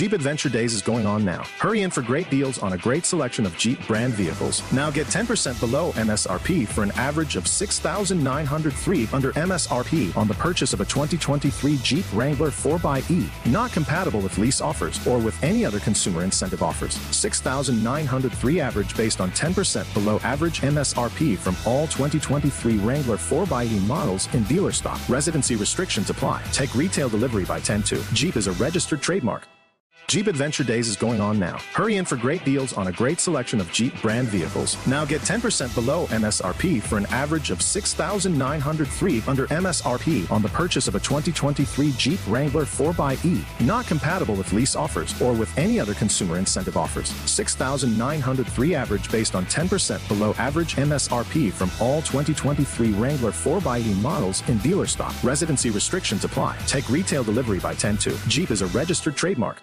Jeep Adventure Days is going on now. Hurry in for great deals on a great selection of Jeep brand vehicles. Now get 10% below MSRP for an average of 6903 under MSRP on the purchase of a 2023 Jeep Wrangler 4xE. Not compatible with lease offers or with any other consumer incentive offers. 6903 average based on 10% below average MSRP from all 2023 Wrangler 4xE models in dealer stock. Residency restrictions apply. Take retail delivery by 10 2. Jeep is a registered trademark. Jeep Adventure Days is going on now. Hurry in for great deals on a great selection of Jeep brand vehicles. Now get 10% below MSRP for an average of 6903 under MSRP on the purchase of a 2023 Jeep Wrangler 4xE. Not compatible with lease offers or with any other consumer incentive offers. 6903 average based on 10% below average MSRP from all 2023 Wrangler 4xE models in dealer stock. Residency restrictions apply. Take retail delivery by 10 2. Jeep is a registered trademark.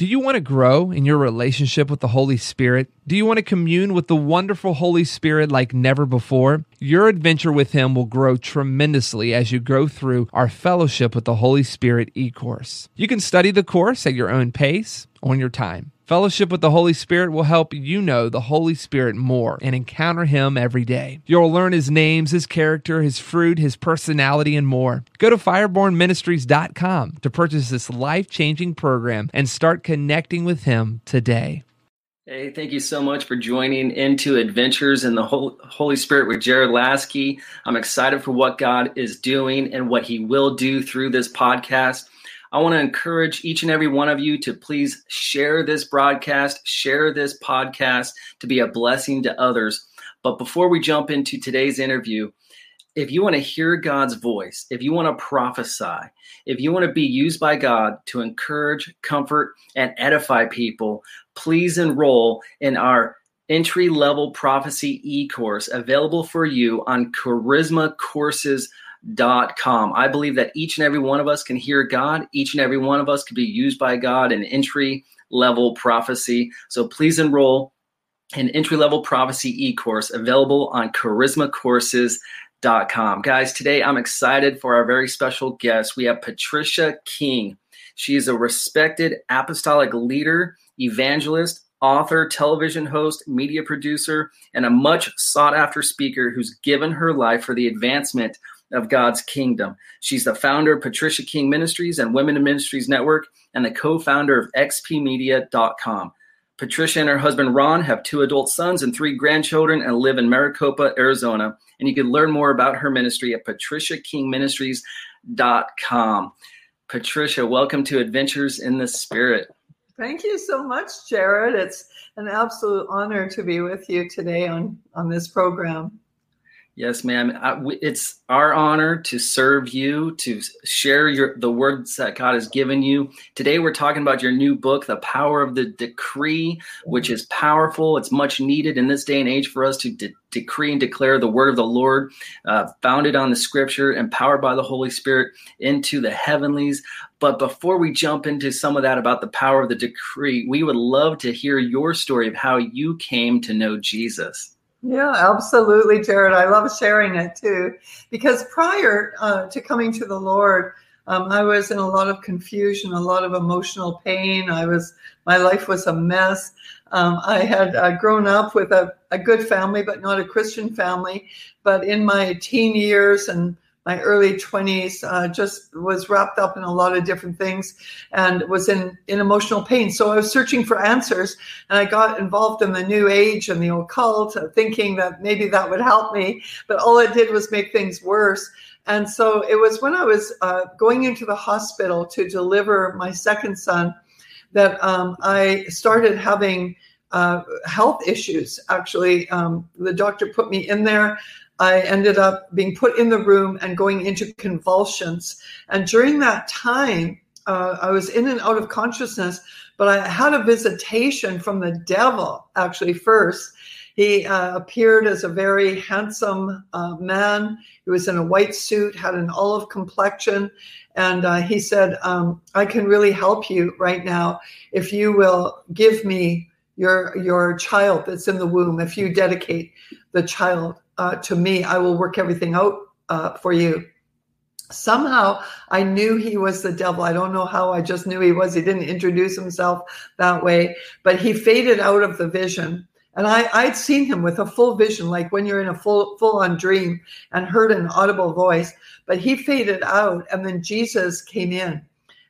Do you want to grow in your relationship with the Holy Spirit? Do you want to commune with the wonderful Holy Spirit like never before? Your adventure with Him will grow tremendously as you go through our Fellowship with the Holy Spirit e course. You can study the course at your own pace on your time. Fellowship with the Holy Spirit will help you know the Holy Spirit more and encounter Him every day. You'll learn His names, His character, His fruit, His personality, and more. Go to firebornministries.com to purchase this life changing program and start connecting with Him today. Hey, thank you so much for joining into Adventures in the Holy Spirit with Jared Laskey. I'm excited for what God is doing and what He will do through this podcast. I want to encourage each and every one of you to please share this broadcast, share this podcast to be a blessing to others. But before we jump into today's interview, if you want to hear God's voice, if you want to prophesy, if you want to be used by God to encourage, comfort, and edify people, please enroll in our entry level prophecy e course available for you on Charisma Courses dot com. I believe that each and every one of us can hear God. Each and every one of us can be used by God in entry level prophecy. So please enroll in entry level prophecy e course available on charismacourses.com. Guys, today I'm excited for our very special guest. We have Patricia King. She is a respected apostolic leader, evangelist, author, television host, media producer, and a much sought after speaker who's given her life for the advancement of God's kingdom. She's the founder of Patricia King Ministries and Women in Ministries Network and the co founder of xpmedia.com. Patricia and her husband Ron have two adult sons and three grandchildren and live in Maricopa, Arizona. And you can learn more about her ministry at patriciakingministries.com. Patricia, welcome to Adventures in the Spirit. Thank you so much, Jared. It's an absolute honor to be with you today on, on this program. Yes, ma'am. It's our honor to serve you, to share your the words that God has given you. Today, we're talking about your new book, "The Power of the Decree," which is powerful. It's much needed in this day and age for us to de- decree and declare the word of the Lord, uh, founded on the Scripture, empowered by the Holy Spirit, into the heavenlies. But before we jump into some of that about the power of the decree, we would love to hear your story of how you came to know Jesus. Yeah, absolutely, Jared. I love sharing it too, because prior uh, to coming to the Lord, um, I was in a lot of confusion, a lot of emotional pain. I was, my life was a mess. Um, I had uh, grown up with a, a good family, but not a Christian family. But in my teen years and my early 20s uh, just was wrapped up in a lot of different things and was in, in emotional pain so i was searching for answers and i got involved in the new age and the occult uh, thinking that maybe that would help me but all it did was make things worse and so it was when i was uh, going into the hospital to deliver my second son that um, i started having uh, health issues. Actually, um, the doctor put me in there. I ended up being put in the room and going into convulsions. And during that time, uh, I was in and out of consciousness, But I had a visitation from the devil actually first. He uh, appeared as a very handsome uh, man. He was in a white suit, had an olive complexion, and uh, he said, um, "I can really help you right now if you will give me your your child that's in the womb. If you dedicate the child uh, to me, I will work everything out uh, for you." Somehow I knew he was the devil. I don't know how. I just knew he was. He didn't introduce himself that way, but he faded out of the vision and I, I'd seen him with a full vision, like when you're in a full full on dream and heard an audible voice, but he faded out and then Jesus came in.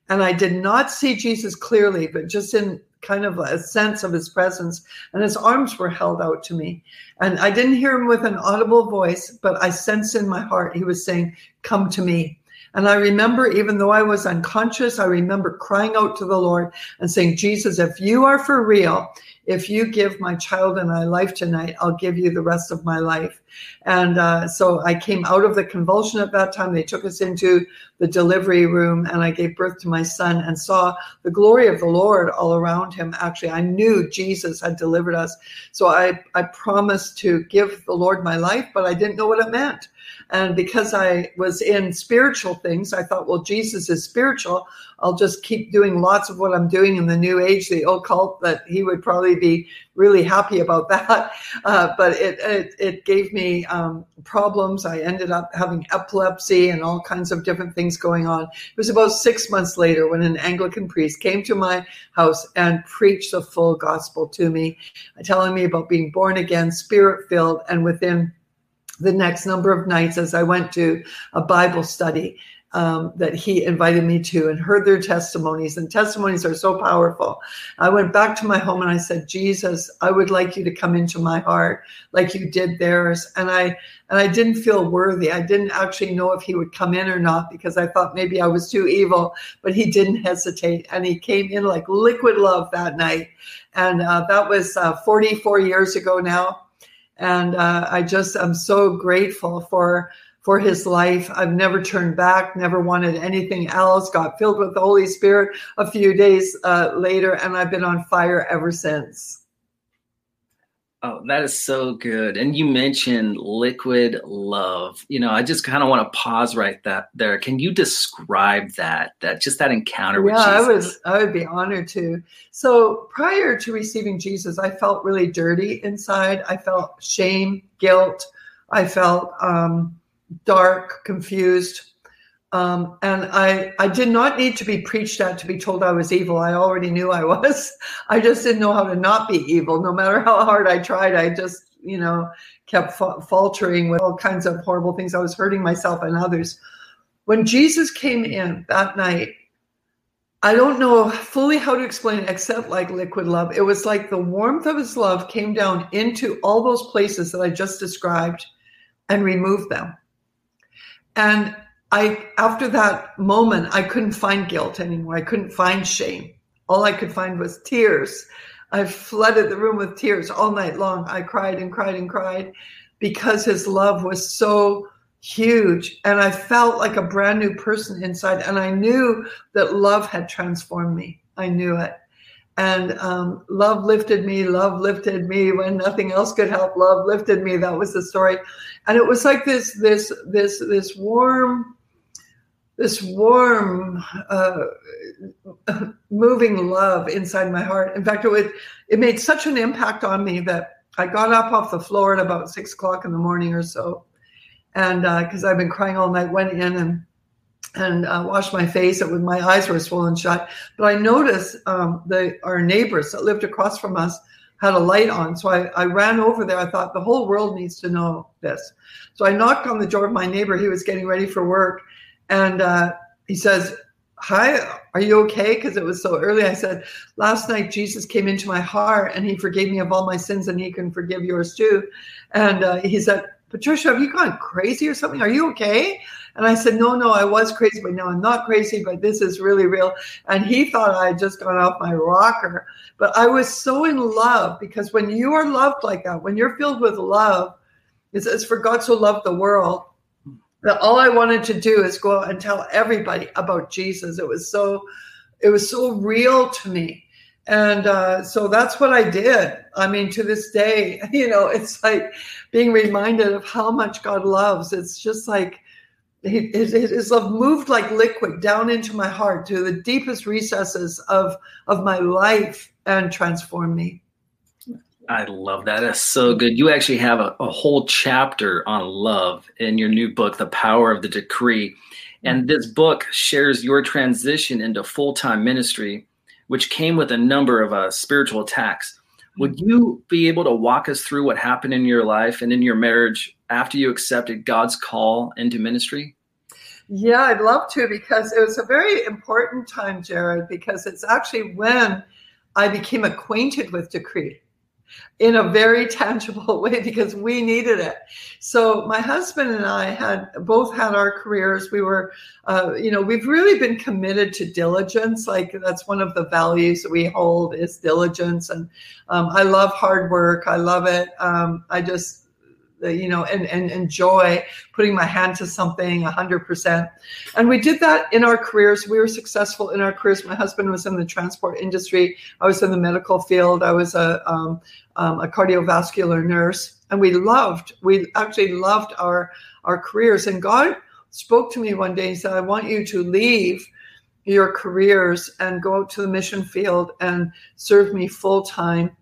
And I did not see Jesus clearly, but just in kind of a sense of his presence. And his arms were held out to me. And I didn't hear him with an audible voice, but I sensed in my heart he was saying, Come to me. And I remember, even though I was unconscious, I remember crying out to the Lord and saying, Jesus, if you are for real, if you give my child and I life tonight, I'll give you the rest of my life. And uh, so I came out of the convulsion at that time. They took us into the delivery room and I gave birth to my son and saw the glory of the Lord all around him. Actually, I knew Jesus had delivered us. So I, I promised to give the Lord my life, but I didn't know what it meant. And because I was in spiritual things, I thought, well, Jesus is spiritual. I'll just keep doing lots of what I'm doing in the new age, the occult, that he would probably be really happy about that. Uh, but it, it, it, gave me um, problems. I ended up having epilepsy and all kinds of different things going on. It was about six months later when an Anglican priest came to my house and preached the full gospel to me, telling me about being born again, spirit filled, and within the next number of nights as I went to a Bible study um, that he invited me to and heard their testimonies. And testimonies are so powerful. I went back to my home and I said, Jesus, I would like you to come into my heart like you did theirs. And I and I didn't feel worthy. I didn't actually know if he would come in or not because I thought maybe I was too evil. But he didn't hesitate, and he came in like liquid love that night. And uh, that was uh, 44 years ago now and uh, I just am so grateful for for his life. I've never turned back, never wanted anything else. Got filled with the Holy Spirit a few days uh, later, and I've been on fire ever since. Oh, that is so good. And you mentioned liquid love. You know, I just kind of want to pause right that there. Can you describe that? That just that encounter with Jesus? yeah, I was I would be honored to. So prior to receiving Jesus, I felt really dirty inside. I felt shame, guilt. I felt um, dark, confused. Um, and I, I did not need to be preached at to be told I was evil. I already knew I was. I just didn't know how to not be evil. No matter how hard I tried, I just, you know, kept fa- faltering with all kinds of horrible things. I was hurting myself and others. When Jesus came in that night, I don't know fully how to explain it except like liquid love. It was like the warmth of his love came down into all those places that I just described and removed them. And I after that moment, I couldn't find guilt anymore. I couldn't find shame. All I could find was tears. I flooded the room with tears all night long. I cried and cried and cried because his love was so huge. And I felt like a brand new person inside. And I knew that love had transformed me. I knew it. And um, love lifted me. Love lifted me when nothing else could help. Love lifted me. That was the story. And it was like this, this, this, this warm, this warm, uh, moving love inside my heart. In fact, it, it made such an impact on me that I got up off the floor at about six o'clock in the morning or so, and because uh, I've been crying all night, went in and and uh, washed my face. It my eyes were swollen shut. But I noticed um, the our neighbors that lived across from us had a light on. So I, I ran over there. I thought the whole world needs to know this. So I knocked on the door of my neighbor. He was getting ready for work. And uh, he says, Hi, are you okay? Because it was so early. I said, Last night Jesus came into my heart and he forgave me of all my sins and he can forgive yours too. And uh, he said, Patricia, have you gone crazy or something? Are you okay? And I said, No, no, I was crazy, but no, I'm not crazy, but this is really real. And he thought I had just gone off my rocker. But I was so in love because when you are loved like that, when you're filled with love, it says, For God so loved the world that all I wanted to do is go out and tell everybody about Jesus. It was so, it was so real to me. And uh, so that's what I did. I mean, to this day, you know, it's like being reminded of how much God loves. It's just like his love moved like liquid down into my heart to the deepest recesses of of my life and transformed me. I love that. That's so good. You actually have a, a whole chapter on love in your new book, The Power of the Decree. And this book shares your transition into full time ministry which came with a number of uh, spiritual attacks. Would mm-hmm. you be able to walk us through what happened in your life and in your marriage after you accepted God's call into ministry? Yeah, I'd love to because it was a very important time, Jared, because it's actually when I became acquainted with Decree in a very tangible way because we needed it. So my husband and I had both had our careers. We were, uh, you know, we've really been committed to diligence. Like that's one of the values that we hold is diligence. And um, I love hard work. I love it. Um, I just you know, and, and enjoy putting my hand to something 100%. And we did that in our careers. We were successful in our careers. My husband was in the transport industry. I was in the medical field. I was a, um, um, a cardiovascular nurse. And we loved, we actually loved our, our careers. And God spoke to me one day and said, I want you to leave your careers and go out to the mission field and serve me full time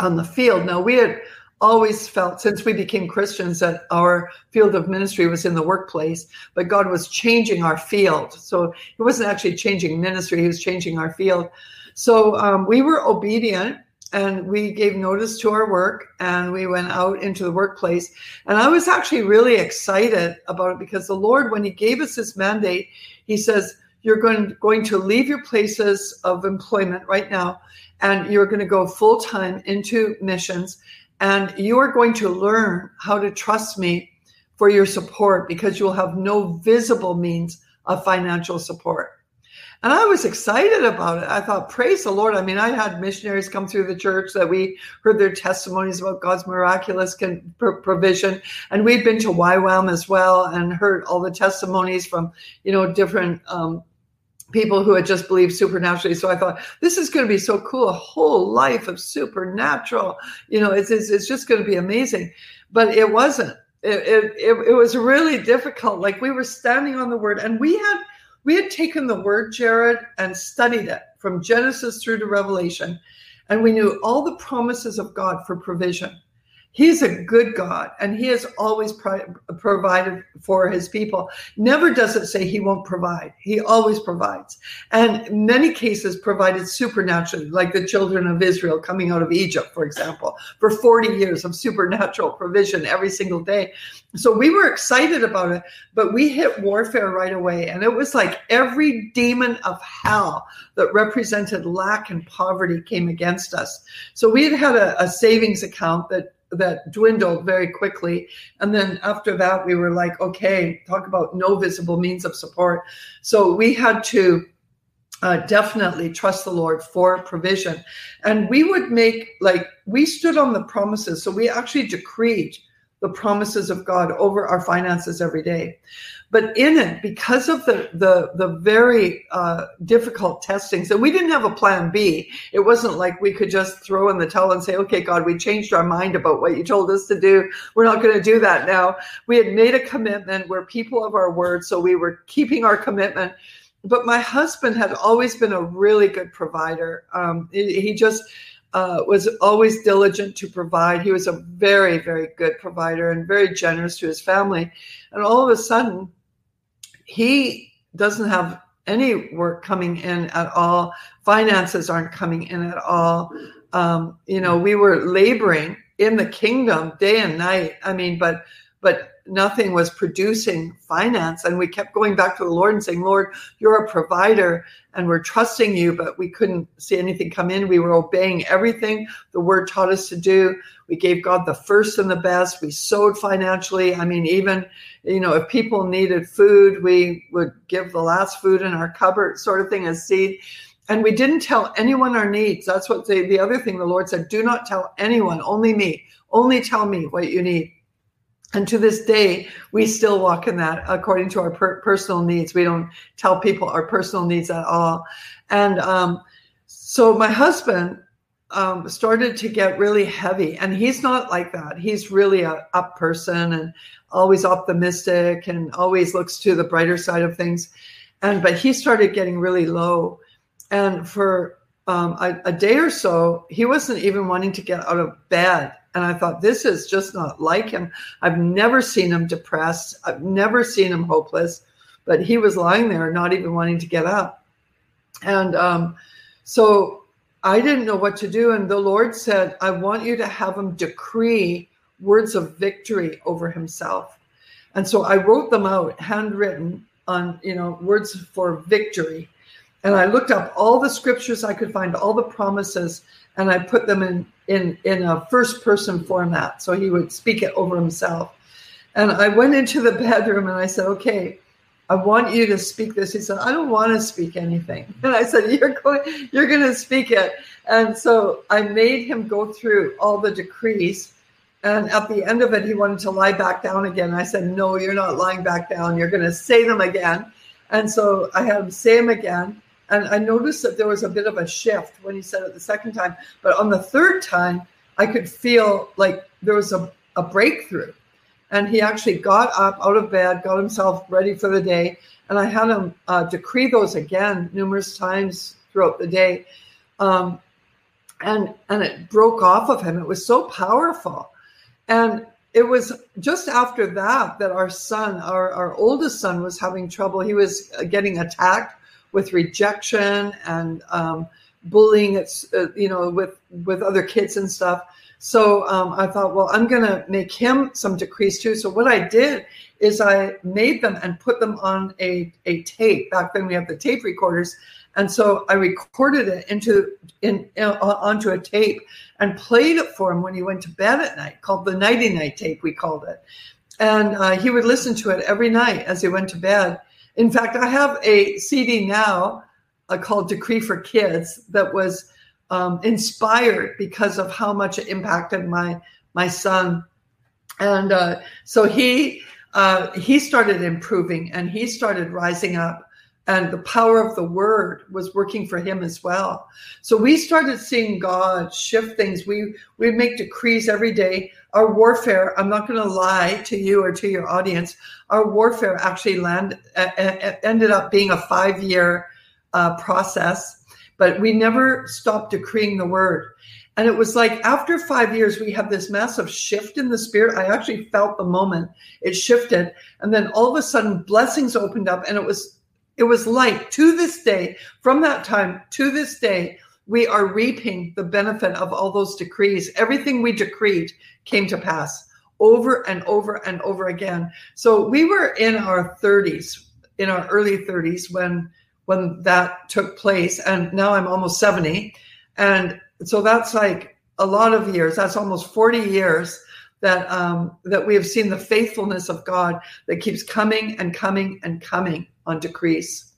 on the field. Now, we had always felt since we became Christians that our field of ministry was in the workplace, but God was changing our field. So He wasn't actually changing ministry, He was changing our field. So um, we were obedient and we gave notice to our work and we went out into the workplace. And I was actually really excited about it because the Lord, when He gave us this mandate, He says, You're going, going to leave your places of employment right now and you're going to go full time into missions and you are going to learn how to trust me for your support because you'll have no visible means of financial support. And I was excited about it. I thought, praise the Lord. I mean, I had missionaries come through the church that we heard their testimonies about God's miraculous provision. And we'd been to YWAM as well and heard all the testimonies from, you know, different um, people who had just believed supernaturally. So I thought, this is going to be so cool. A whole life of supernatural. You know, it's, it's, it's just going to be amazing. But it wasn't. It, it, it, it was really difficult. Like we were standing on the word and we had, we had taken the word, Jared, and studied it from Genesis through to Revelation. And we knew all the promises of God for provision. He's a good God and he has always pro- provided for his people. Never does it say he won't provide. He always provides. And in many cases provided supernaturally, like the children of Israel coming out of Egypt, for example, for 40 years of supernatural provision every single day. So we were excited about it, but we hit warfare right away. And it was like every demon of hell that represented lack and poverty came against us. So we had had a, a savings account that that dwindled very quickly. And then after that, we were like, okay, talk about no visible means of support. So we had to uh, definitely trust the Lord for provision. And we would make, like, we stood on the promises. So we actually decreed the promises of God over our finances every day. But in it, because of the the the very uh, difficult testings, and we didn't have a plan B. It wasn't like we could just throw in the towel and say, "Okay, God, we changed our mind about what you told us to do. We're not going to do that now." We had made a commitment. We're people of our word, so we were keeping our commitment. But my husband had always been a really good provider. Um, he, he just uh, was always diligent to provide. He was a very, very good provider and very generous to his family. And all of a sudden, he doesn't have any work coming in at all. Finances aren't coming in at all. Um, you know, we were laboring in the kingdom day and night. I mean, but but nothing was producing finance. And we kept going back to the Lord and saying, Lord, you're a provider and we're trusting you, but we couldn't see anything come in. We were obeying everything the word taught us to do. We gave God the first and the best. We sowed financially. I mean, even, you know, if people needed food, we would give the last food in our cupboard sort of thing as seed. And we didn't tell anyone our needs. That's what the, the other thing the Lord said do not tell anyone, only me. Only tell me what you need. And to this day, we still walk in that according to our per- personal needs. We don't tell people our personal needs at all. And um, so my husband um, started to get really heavy, and he's not like that. He's really a up person and always optimistic and always looks to the brighter side of things. And but he started getting really low, and for um, a, a day or so, he wasn't even wanting to get out of bed. And I thought, this is just not like him. I've never seen him depressed. I've never seen him hopeless, but he was lying there, not even wanting to get up. And um, so I didn't know what to do. And the Lord said, I want you to have him decree words of victory over himself. And so I wrote them out, handwritten on, you know, words for victory. And I looked up all the scriptures I could find, all the promises, and I put them in in in a first person format so he would speak it over himself. And I went into the bedroom and I said, "Okay, I want you to speak this. He said, I don't want to speak anything. And I said, You're going, you're going to speak it. And so I made him go through all the decrees. And at the end of it, he wanted to lie back down again. I said, No, you're not lying back down. You're going to say them again. And so I had him say them again. And I noticed that there was a bit of a shift when he said it the second time. But on the third time, I could feel like there was a, a breakthrough and he actually got up out of bed, got himself ready for the day. And I had him uh, decree those again numerous times throughout the day. Um, and, and it broke off of him. It was so powerful. And it was just after that that our son, our, our oldest son, was having trouble. He was uh, getting attacked with rejection and um, bullying. It's uh, you know with with other kids and stuff. So um, I thought, well, I'm going to make him some decrees too. So what I did is I made them and put them on a, a tape. Back then we had the tape recorders. And so I recorded it into in, in onto a tape and played it for him when he went to bed at night, called the nighty night tape, we called it. And uh, he would listen to it every night as he went to bed. In fact, I have a CD now uh, called Decree for Kids that was um, inspired because of how much it impacted my my son, and uh, so he uh, he started improving and he started rising up, and the power of the word was working for him as well. So we started seeing God shift things. We we make decrees every day. Our warfare, I'm not going to lie to you or to your audience, our warfare actually land, uh, ended up being a five year uh, process but we never stopped decreeing the word. And it was like after five years, we had this massive shift in the spirit. I actually felt the moment it shifted. And then all of a sudden, blessings opened up, and it was it was like to this day, from that time to this day, we are reaping the benefit of all those decrees. Everything we decreed came to pass over and over and over again. So we were in our 30s, in our early 30s, when when that took place. And now I'm almost 70. And so that's like a lot of years. That's almost 40 years that um, that we have seen the faithfulness of God that keeps coming and coming and coming on decrease.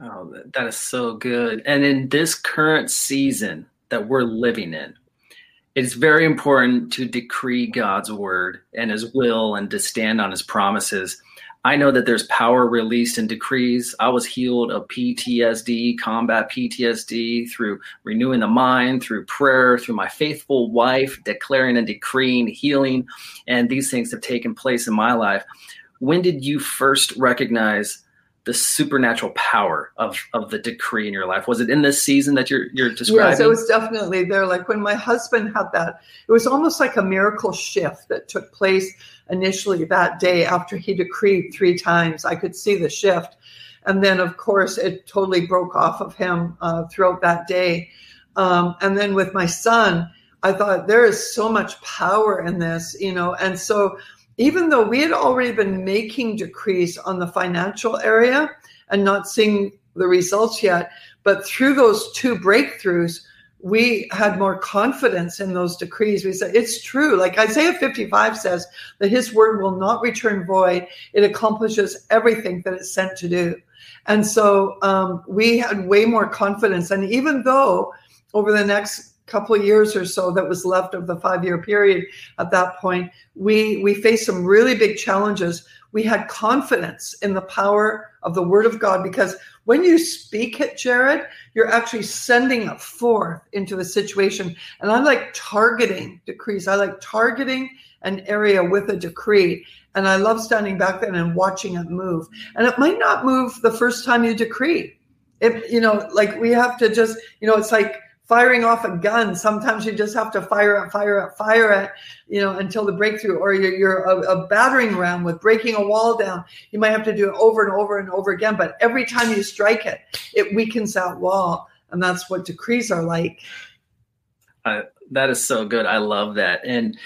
Oh, that is so good. And in this current season that we're living in, it's very important to decree God's word and his will and to stand on his promises. I know that there's power released in decrees. I was healed of PTSD, combat PTSD through renewing the mind, through prayer, through my faithful wife declaring and decreeing healing. And these things have taken place in my life. When did you first recognize the supernatural power of of the decree in your life? Was it in this season that you're you're describing? Yes, it was definitely there. Like when my husband had that, it was almost like a miracle shift that took place initially that day after he decreed three times. I could see the shift, and then of course it totally broke off of him uh, throughout that day. Um, and then with my son, I thought there is so much power in this, you know, and so even though we had already been making decrees on the financial area and not seeing the results yet, but through those two breakthroughs, we had more confidence in those decrees. We said, it's true. Like Isaiah 55 says that his word will not return void. It accomplishes everything that it's sent to do. And so um, we had way more confidence. And even though over the next couple years or so that was left of the five year period at that point we we faced some really big challenges we had confidence in the power of the word of God because when you speak it, Jared, you're actually sending it forth into the situation. And I like targeting decrees. I like targeting an area with a decree. And I love standing back then and watching it move. And it might not move the first time you decree. It, you know, like we have to just, you know, it's like firing off a gun. Sometimes you just have to fire it, fire it, fire it, you know, until the breakthrough. Or you're, you're a, a, battering ram with breaking a wall down. You might have to do it over and over and over again. But every time you strike it, it weakens that wall. And that's what decrees are like. Uh, that is so good. I love that. And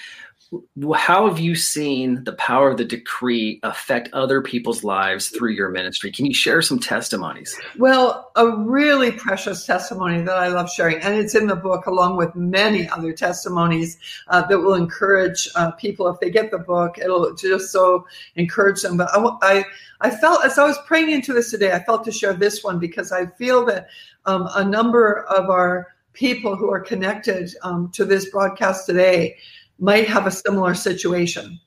how have you seen the power of the decree affect other people's lives through your ministry? Can you share some testimonies? Well, a really precious testimony that I love sharing, and it's in the book along with many other testimonies uh, that will encourage uh, people if they get the book. It'll just so encourage them. But I, I, I felt as I was praying into this today, I felt to share this one because I feel that um, a number of our people who are connected um, to this broadcast today might have a similar situation.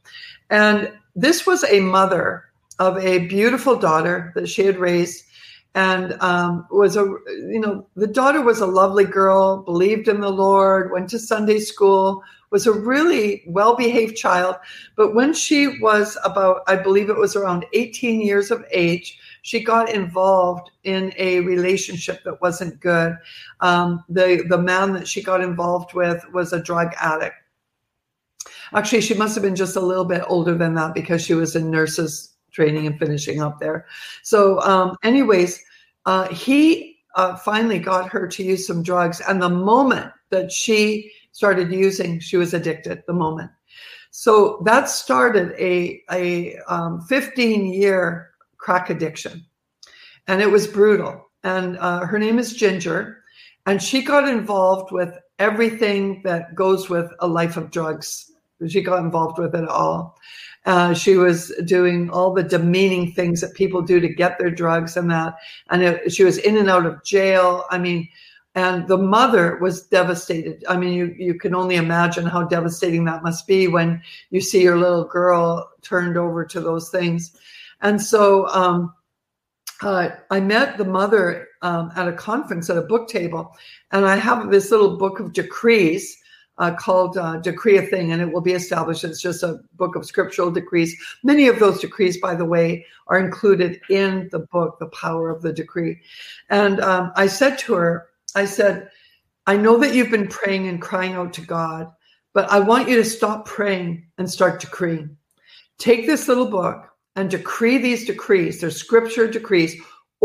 And this was a mother of a beautiful daughter that she had raised. And um, was a you know the daughter was a lovely girl believed in the lord went to sunday school was a really well behaved child. But when she was about i believe it was around 18 years of age she got involved in a relationship that wasn't good. Um, the the man that she got involved with was a drug addict Actually, she must have been just a little bit older than that because she was in nurses training and finishing up there. So, um, anyways, uh, he uh, finally got her to use some drugs. And the moment that she started using, she was addicted. The moment. So that started a, a um, 15 year crack addiction. And it was brutal. And uh, her name is Ginger. And she got involved with everything that goes with a life of drugs she got involved with it all. Uh, she was doing all the demeaning things that people do to get their drugs and that. And it, she was in and out of jail. I mean, and the mother was devastated. I mean, you, you can only imagine how devastating that must be when you see your little girl turned over to those things. And so um, uh, I met the mother um, at a conference at a book table, and I have this little book of decrees uh, called uh, Decree a Thing, and it will be established. It's just a book of scriptural decrees. Many of those decrees, by the way, are included in the book, The Power of the Decree. And um, I said to her, I said, I know that you've been praying and crying out to God, but I want you to stop praying and start decreeing. Take this little book and decree these decrees. They're scripture decrees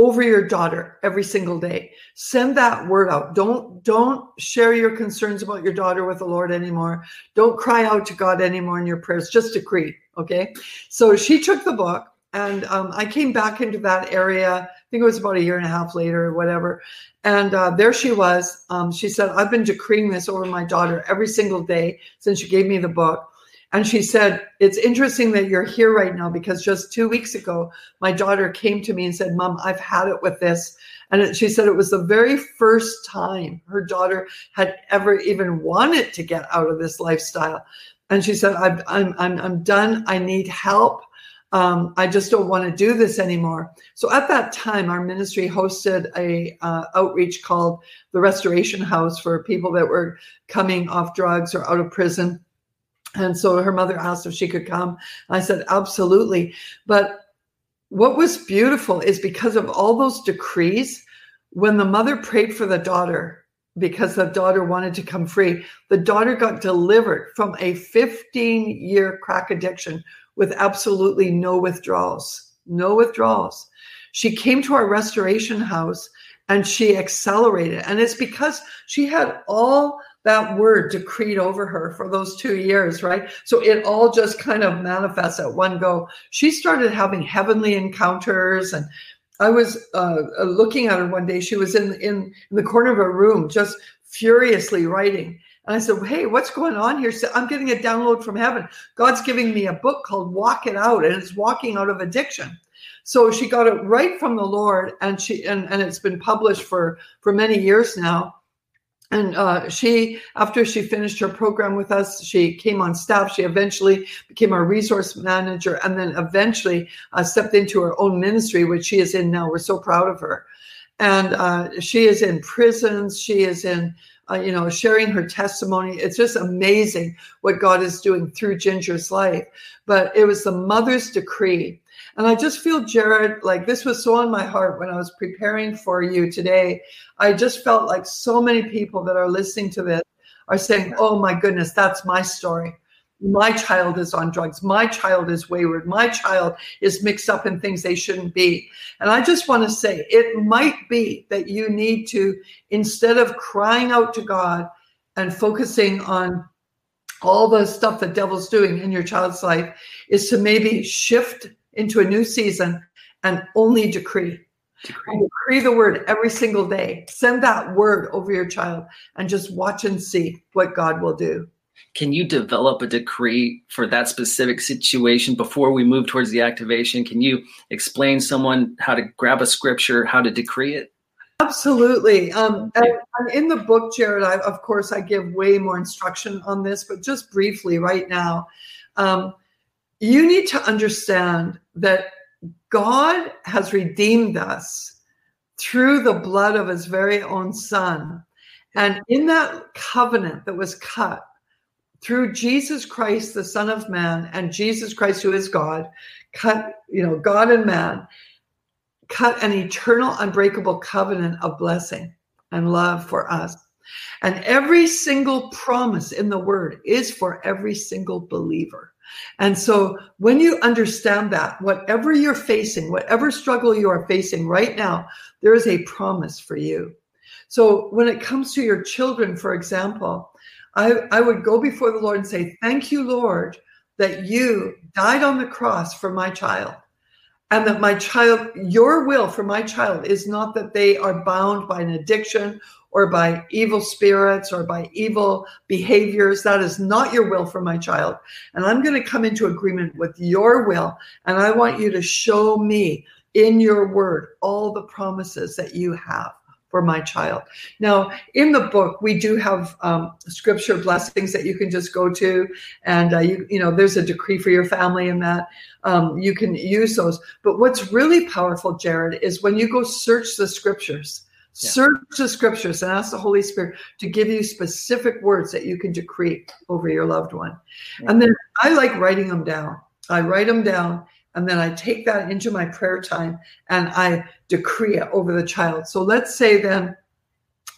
over your daughter every single day. Send that word out. Don't don't share your concerns about your daughter with the lord anymore. Don't cry out to god anymore in your prayers. Just decree okay? So she took the book and um, i came back into that area i think it was about a year and a half later or whatever. And uh, there she was. Um, she said i've been decreeing this over my daughter every single day since you gave me the book and she said, It's interesting that you're here right now because just two weeks ago, my daughter came to me and said, Mom, I've had it with this. And she said it was the very first time her daughter had ever even wanted to get out of this lifestyle. And she said, I'm, I'm, I'm, I'm done. I need help. Um, I just don't want to do this anymore. So at that time, our ministry hosted a uh, outreach called the Restoration House for people that were coming off drugs or out of prison and so her mother asked if she could come. I said, absolutely. But what was beautiful is because of all those decrees, when the mother prayed for the daughter, because the daughter wanted to come free, the daughter got delivered from a 15 year crack addiction with absolutely no withdrawals. No withdrawals. She came to our restoration house and she accelerated. And it's because she had all that word decreed over her for those two years, right? So it all just kind of manifests at one go. She started having heavenly encounters and I was uh, looking at her one day. She was in, in, in the corner of a room, just furiously writing. And I said, Hey, what's going on here? So I'm getting a download from heaven. God's giving me a book called Walk It Out, and it's walking out of addiction. So she got it right from the Lord, and she and, and it's been published for for many years now and uh, she after she finished her program with us she came on staff. She eventually became our resource manager and then eventually uh, stepped into her own ministry which she is in now. We're so proud of her. And uh, she is in prisons. She is in uh, you know sharing her testimony. It's just amazing what god is doing through ginger's life. But it was the mother's decree and I just feel, Jared, like this was so on my heart when I was preparing for you today. I just felt like so many people that are listening to this are saying, Oh my goodness, that's my story. My child is on drugs. My child is wayward. My child is mixed up in things they shouldn't be. And I just want to say it might be that you need to, instead of crying out to God and focusing on all the stuff the devil's doing in your child's life, is to maybe shift into a new season and only decree. Decree. decree the word every single day. Send that word over your child and just watch and see what God will do. Can you develop a decree for that specific situation before we move towards the activation? Can you explain someone how to grab a scripture, how to decree it? Absolutely. Um, and, and in the book, Jared, I, of course, I give way more instruction on this, but just briefly right now, um, you need to understand that God has redeemed us through the blood of his very own son. And in that covenant that was cut through Jesus Christ, the Son of Man, and Jesus Christ, who is God, cut, you know, God and man, cut an eternal, unbreakable covenant of blessing and love for us. And every single promise in the word is for every single believer. And so when you understand that, whatever you're facing, whatever struggle you are facing right now, there is a promise for you. So when it comes to your children, for example, I, I would go before the Lord and say, Thank you, Lord, that you died on the cross for my child. And that my child, your will for my child is not that they are bound by an addiction or by evil spirits or by evil behaviors. That is not your will for my child. And I'm going to come into agreement with your will. And I want you to show me in your word all the promises that you have for my child. Now, in the book, we do have um, scripture blessings that you can just go to, and uh, you you know there's a decree for your family in that um, you can use those. But what's really powerful, Jared, is when you go search the scriptures. Yeah. Search the scriptures and ask the Holy Spirit to give you specific words that you can decree over your loved one. Yeah. And then I like writing them down. I write them down and then I take that into my prayer time and I decree it over the child. So let's say then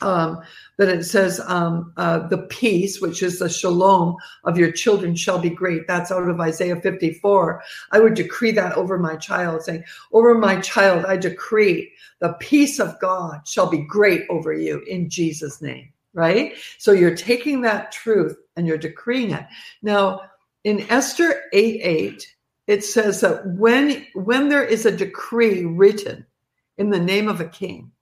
um, that it says um, uh, the peace, which is the shalom of your children, shall be great. That's out of Isaiah 54. I would decree that over my child, saying, Over my child, I decree the peace of God shall be great over you in Jesus' name. Right? So you're taking that truth and you're decreeing it. Now, in Esther 8 8, it says that when when there is a decree written in the name of a king,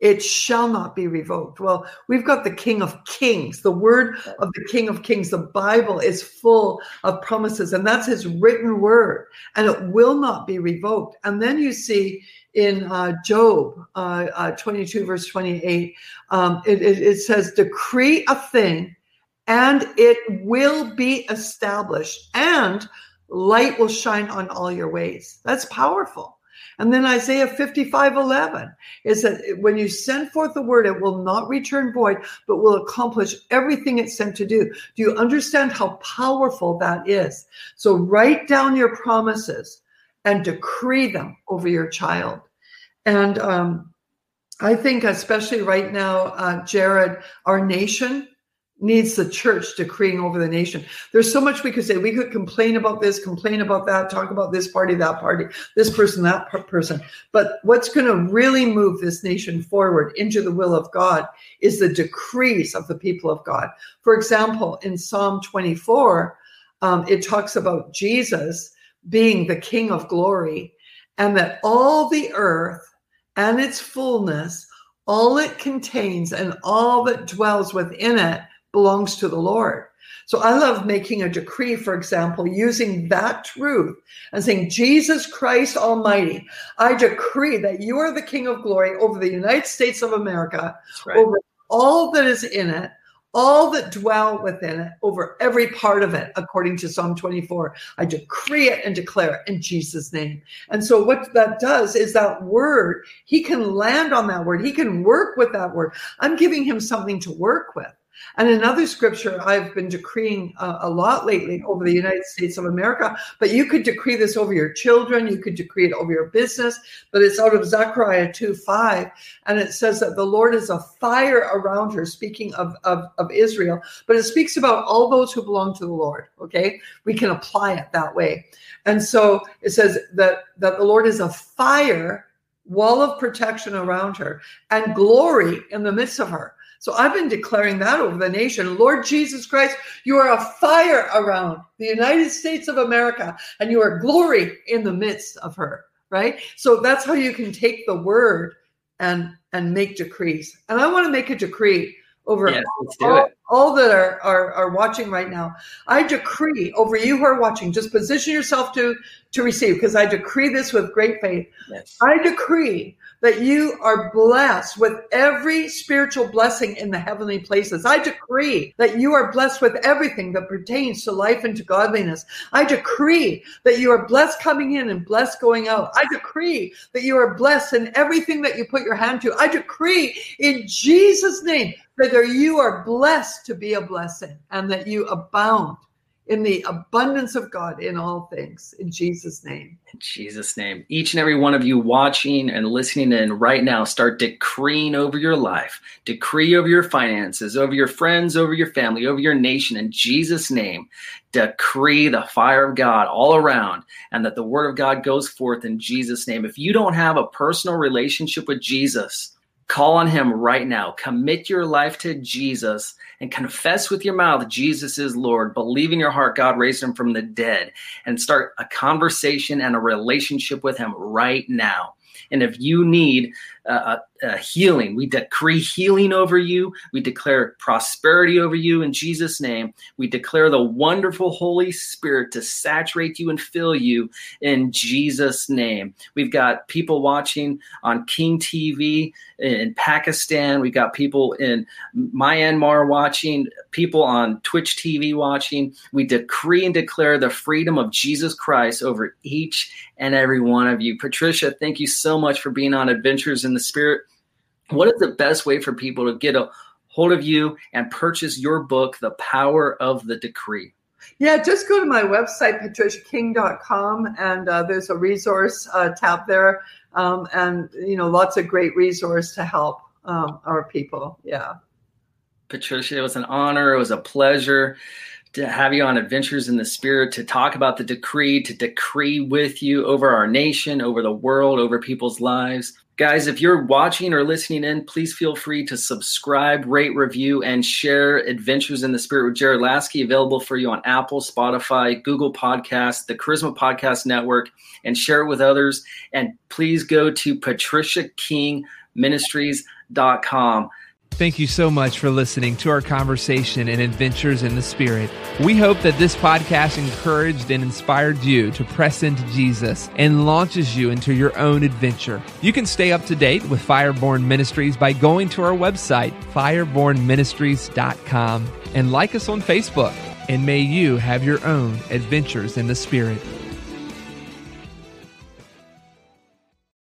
it shall not be revoked. Well, we've got the King of Kings, the word of the King of Kings. The Bible is full of promises, and that's his written word, and it will not be revoked. And then you see in uh, Job uh, uh, 22, verse 28, um, it, it, it says, Decree a thing, and it will be established, and light will shine on all your ways. That's powerful. And then Isaiah 55 11 is that when you send forth the word, it will not return void, but will accomplish everything it's sent to do. Do you understand how powerful that is? So write down your promises and decree them over your child. And um, I think, especially right now, uh, Jared, our nation needs the church decreeing over the nation. There's so much we could say. We could complain about this, complain about that, talk about this party, that party, this person, that person. But what's going to really move this nation forward into the will of God is the decrees of the people of God. For example, in Psalm 24, um, it talks about Jesus being the King of glory and that all the earth and its fullness, all it contains, and all that dwells within it belongs to the Lord. So I love making a decree, for example, using that truth and saying, Jesus Christ Almighty, I decree that you are the King of glory over the United States of America, right. over all that is in it, all that dwell within it, over every part of it, according to Psalm 24. I decree it and declare it in Jesus' name. And so, what that does is that word, he can land on that word, he can work with that word. I'm giving him something to work with. And another scripture I've been decreeing uh, a lot lately over the United States of America, but you could decree this over your children, you could decree it over your business, but it's out of Zechariah 2 5. And it says that the Lord is a fire around her, speaking of, of, of Israel, but it speaks about all those who belong to the Lord. Okay. We can apply it that way. And so it says that, that the Lord is a fire wall of protection around her and glory in the midst of her. So I've been declaring that over the nation. Lord Jesus Christ, you are a fire around the United States of America, and you are glory in the midst of her. Right. So that's how you can take the word and and make decrees. And I want to make a decree over Yes, let's do all, it. All that are, are are watching right now. I decree over you who are watching, just position yourself to to receive, because I decree this with great faith. Yes. I decree that you are blessed with every spiritual blessing in the heavenly places. I decree that you are blessed with everything that pertains to life and to godliness. I decree that you are blessed coming in and blessed going out. I decree that you are blessed in everything that you put your hand to. I decree in Jesus' name that you are blessed to be a blessing and that you abound in the abundance of God in all things. In Jesus' name. In Jesus' name. Each and every one of you watching and listening in right now, start decreeing over your life, decree over your finances, over your friends, over your family, over your nation. In Jesus' name, decree the fire of God all around and that the word of God goes forth in Jesus' name. If you don't have a personal relationship with Jesus, call on him right now. Commit your life to Jesus and confess with your mouth Jesus is Lord. Believe in your heart God raised him from the dead and start a conversation and a relationship with him right now. And if you need uh, uh, healing, we decree healing over you. We declare prosperity over you in Jesus' name. We declare the wonderful Holy Spirit to saturate you and fill you in Jesus' name. We've got people watching on King TV in Pakistan. We've got people in Myanmar watching, people on Twitch TV watching. We decree and declare the freedom of Jesus Christ over each and every one of you. Patricia, thank you so much for being on Adventures in the Spirit. What is the best way for people to get a hold of you and purchase your book, The Power of the Decree? Yeah, just go to my website, patriciaking.com, and uh, there's a resource uh, tab there, um, and you know, lots of great resource to help um, our people. Yeah. Patricia, it was an honor. It was a pleasure to have you on Adventures in the Spirit to talk about the decree, to decree with you over our nation, over the world, over people's lives. Guys, if you're watching or listening in, please feel free to subscribe, rate, review, and share Adventures in the Spirit with Jared Laskey, available for you on Apple, Spotify, Google Podcasts, the Charisma Podcast Network, and share it with others. And please go to patriciakingministries.com. Thank you so much for listening to our conversation and adventures in the Spirit. We hope that this podcast encouraged and inspired you to press into Jesus and launches you into your own adventure. You can stay up to date with Fireborn Ministries by going to our website, firebornministries.com, and like us on Facebook. And may you have your own adventures in the Spirit.